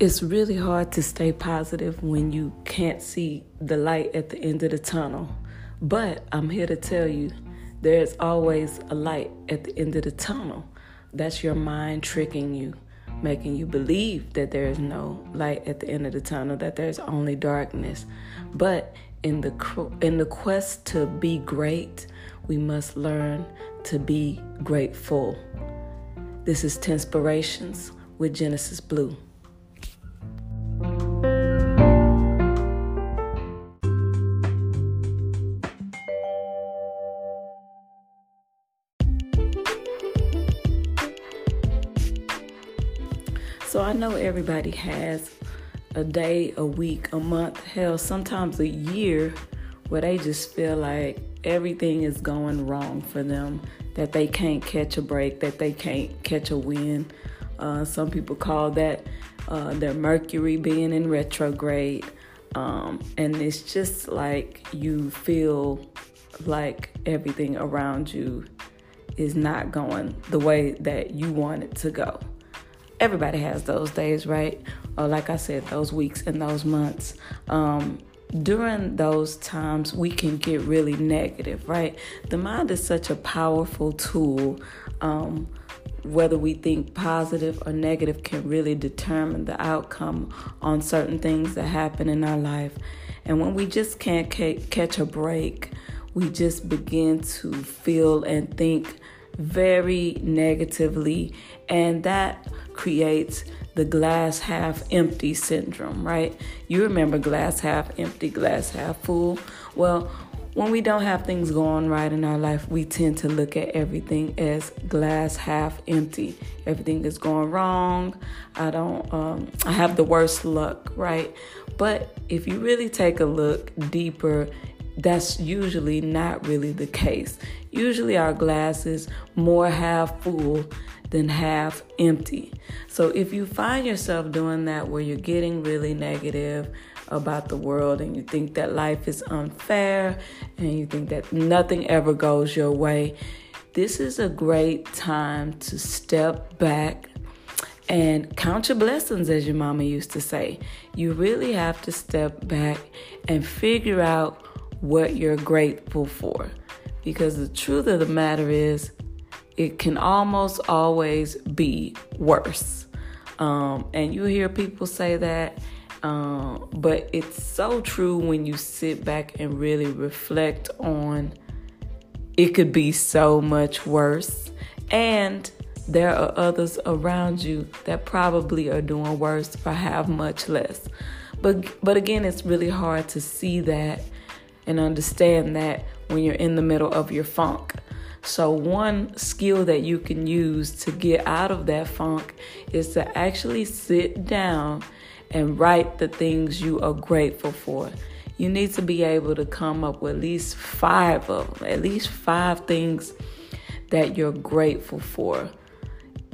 It's really hard to stay positive when you can't see the light at the end of the tunnel. But I'm here to tell you there's always a light at the end of the tunnel. That's your mind tricking you, making you believe that there is no light at the end of the tunnel, that there's only darkness. But in the in the quest to be great, we must learn to be grateful. This is Tenspirations with Genesis Blue. So I know everybody has a day, a week, a month, hell, sometimes a year where they just feel like everything is going wrong for them, that they can't catch a break, that they can't catch a win. Uh, some people call that uh, their Mercury being in retrograde. Um, and it's just like you feel like everything around you is not going the way that you want it to go everybody has those days, right? Or like I said, those weeks and those months. Um, during those times, we can get really negative, right? The mind is such a powerful tool. Um, whether we think positive or negative can really determine the outcome on certain things that happen in our life. And when we just can't ca- catch a break, we just begin to feel and think very negatively, and that creates the glass half empty syndrome, right? You remember glass half empty, glass half full. Well, when we don't have things going right in our life, we tend to look at everything as glass half empty. Everything is going wrong. I don't, um, I have the worst luck, right? But if you really take a look deeper, that's usually not really the case. Usually, our glass is more half full than half empty. So if you find yourself doing that where you're getting really negative about the world and you think that life is unfair and you think that nothing ever goes your way, this is a great time to step back and count your blessings, as your mama used to say. You really have to step back and figure out what you're grateful for. Because the truth of the matter is, it can almost always be worse. Um, and you hear people say that, um, but it's so true when you sit back and really reflect on it could be so much worse. And there are others around you that probably are doing worse or have much less. But but again, it's really hard to see that and understand that when you're in the middle of your funk. So, one skill that you can use to get out of that funk is to actually sit down and write the things you are grateful for. You need to be able to come up with at least five of them, at least five things that you're grateful for,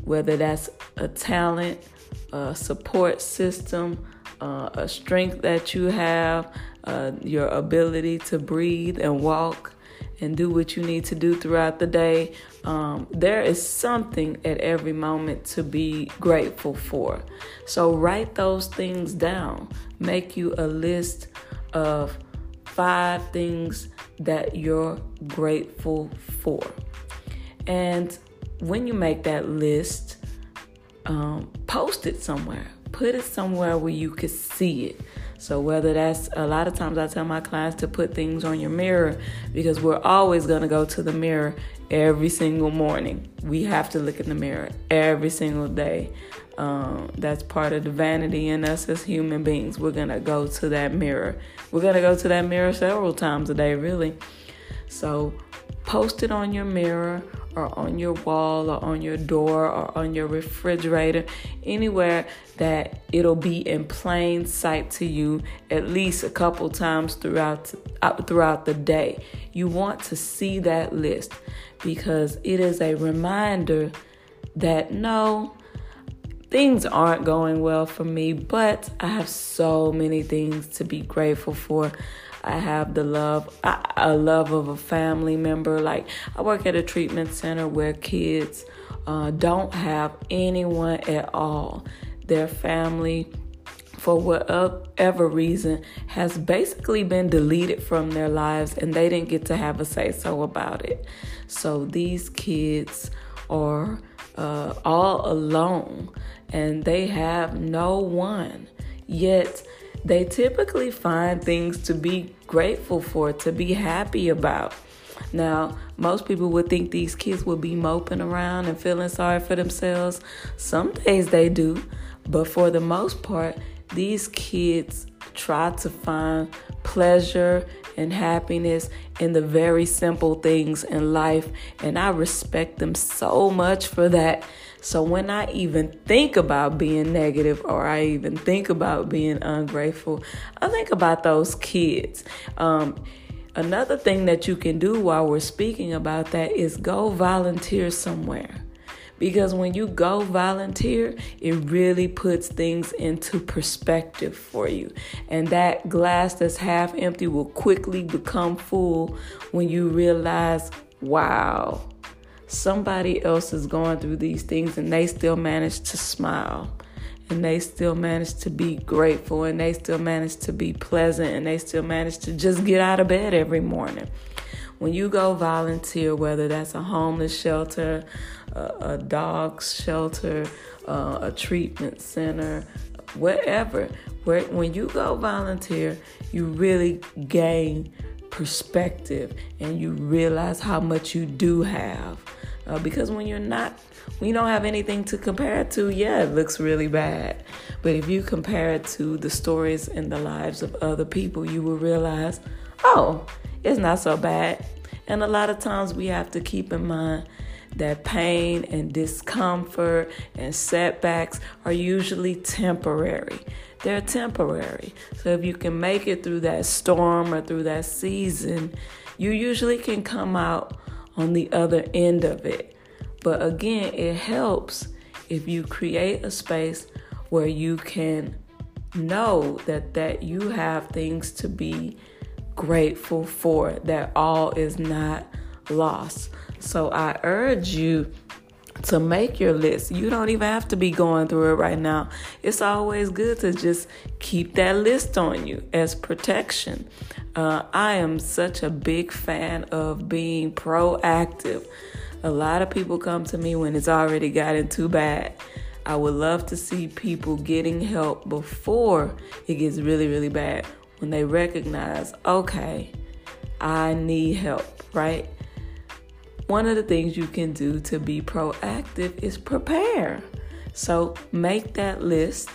whether that's a talent, a support system, uh, a strength that you have, uh, your ability to breathe and walk and do what you need to do throughout the day. Um, there is something at every moment to be grateful for. So write those things down. Make you a list of five things that you're grateful for. And when you make that list, um, post it somewhere. Put it somewhere where you can see it. So, whether that's a lot of times I tell my clients to put things on your mirror because we're always going to go to the mirror every single morning. We have to look in the mirror every single day. Um, that's part of the vanity in us as human beings. We're going to go to that mirror. We're going to go to that mirror several times a day, really. So, post it on your mirror or on your wall or on your door or on your refrigerator, anywhere that it'll be in plain sight to you at least a couple times throughout throughout the day. You want to see that list because it is a reminder that no things aren't going well for me, but I have so many things to be grateful for. I have the love, a love of a family member. Like I work at a treatment center where kids uh, don't have anyone at all. Their family for whatever reason, has basically been deleted from their lives and they didn't get to have a say so about it. So these kids are uh, all alone and they have no one. Yet they typically find things to be grateful for, to be happy about. Now, most people would think these kids would be moping around and feeling sorry for themselves. Some days they do, but for the most part, these kids try to find pleasure and happiness in the very simple things in life. And I respect them so much for that. So when I even think about being negative or I even think about being ungrateful, I think about those kids. Um, another thing that you can do while we're speaking about that is go volunteer somewhere. Because when you go volunteer, it really puts things into perspective for you. And that glass that's half empty will quickly become full when you realize, wow, somebody else is going through these things and they still manage to smile and they still manage to be grateful and they still manage to be pleasant and they still manage to just get out of bed every morning. When you go volunteer, whether that's a homeless shelter, a, a dog's shelter, uh, a treatment center, whatever, where, when you go volunteer, you really gain perspective and you realize how much you do have. Uh, because when you're not, when you don't have anything to compare it to, yeah, it looks really bad. But if you compare it to the stories and the lives of other people, you will realize, oh, it's not so bad. And a lot of times we have to keep in mind that pain and discomfort and setbacks are usually temporary. They're temporary. So if you can make it through that storm or through that season, you usually can come out on the other end of it. But again, it helps if you create a space where you can know that that you have things to be grateful for that all is not lost. So I urge you to make your list. You don't even have to be going through it right now. It's always good to just keep that list on you as protection. Uh, I am such a big fan of being proactive. A lot of people come to me when it's already gotten too bad. I would love to see people getting help before it gets really, really bad. When they recognize, okay, I need help, right? One of the things you can do to be proactive is prepare. So make that list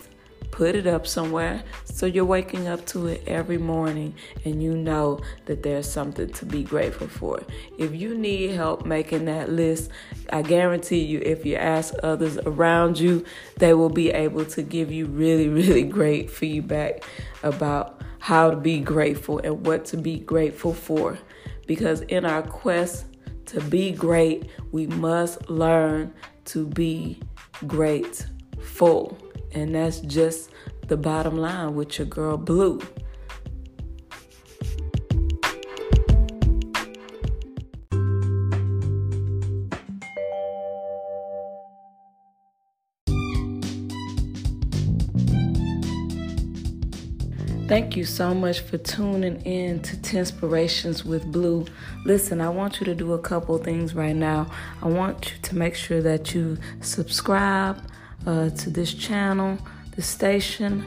put it up somewhere so you're waking up to it every morning and you know that there's something to be grateful for. If you need help making that list, I guarantee you, if you ask others around you, they will be able to give you really, really great feedback about how to be grateful and what to be grateful for. Because in our quest to be great, we must learn to be grateful. And that's just the bottom line with your girl Blue. Thank you so much for tuning in to Tinspirations with Blue. Listen, I want you to do a couple things right now. I want you to make sure that you subscribe uh, to this channel, the station,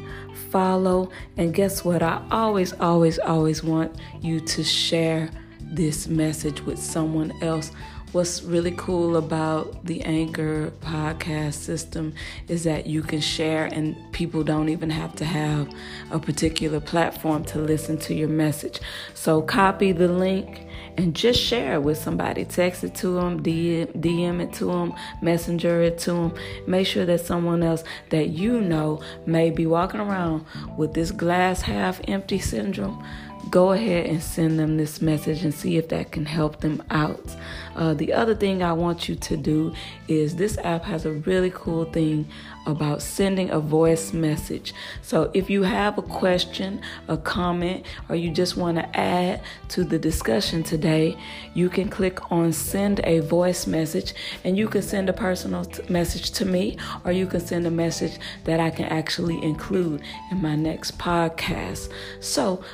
follow, and guess what? I always, always, always want you to share this message with someone else. What's really cool about the Anchor podcast system is that you can share, and people don't even have to have a particular platform to listen to your message. So, copy the link and just share it with somebody. Text it to them, DM, it to them, messenger it to them. Make sure that someone else that you know may be walking around with this glass half empty syndrome. Go ahead and send them this message and see if that can help them out. Uh, the other thing I want you to do is this app has a really cool thing about sending a voice message. So if you have a question, a comment, or you just want to add to the discussion today, you can click on send a voice message and you can send a personal t- message to me or you can send a message that I can actually include in my next podcast. So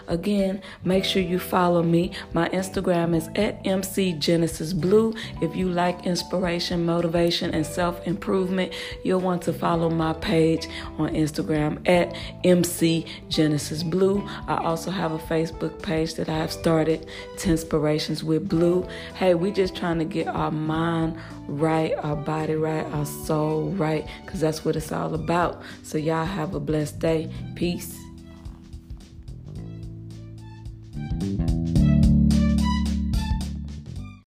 make sure you follow me. My Instagram is at MC Genesis Blue. If you like inspiration, motivation, and self improvement, you'll want to follow my page on Instagram at MC Genesis Blue. I also have a Facebook page that I have started, Tinspirations with Blue. Hey, we just trying to get our mind right, our body right, our soul right, because that's what it's all about. So, y'all have a blessed day. Peace. Thank you.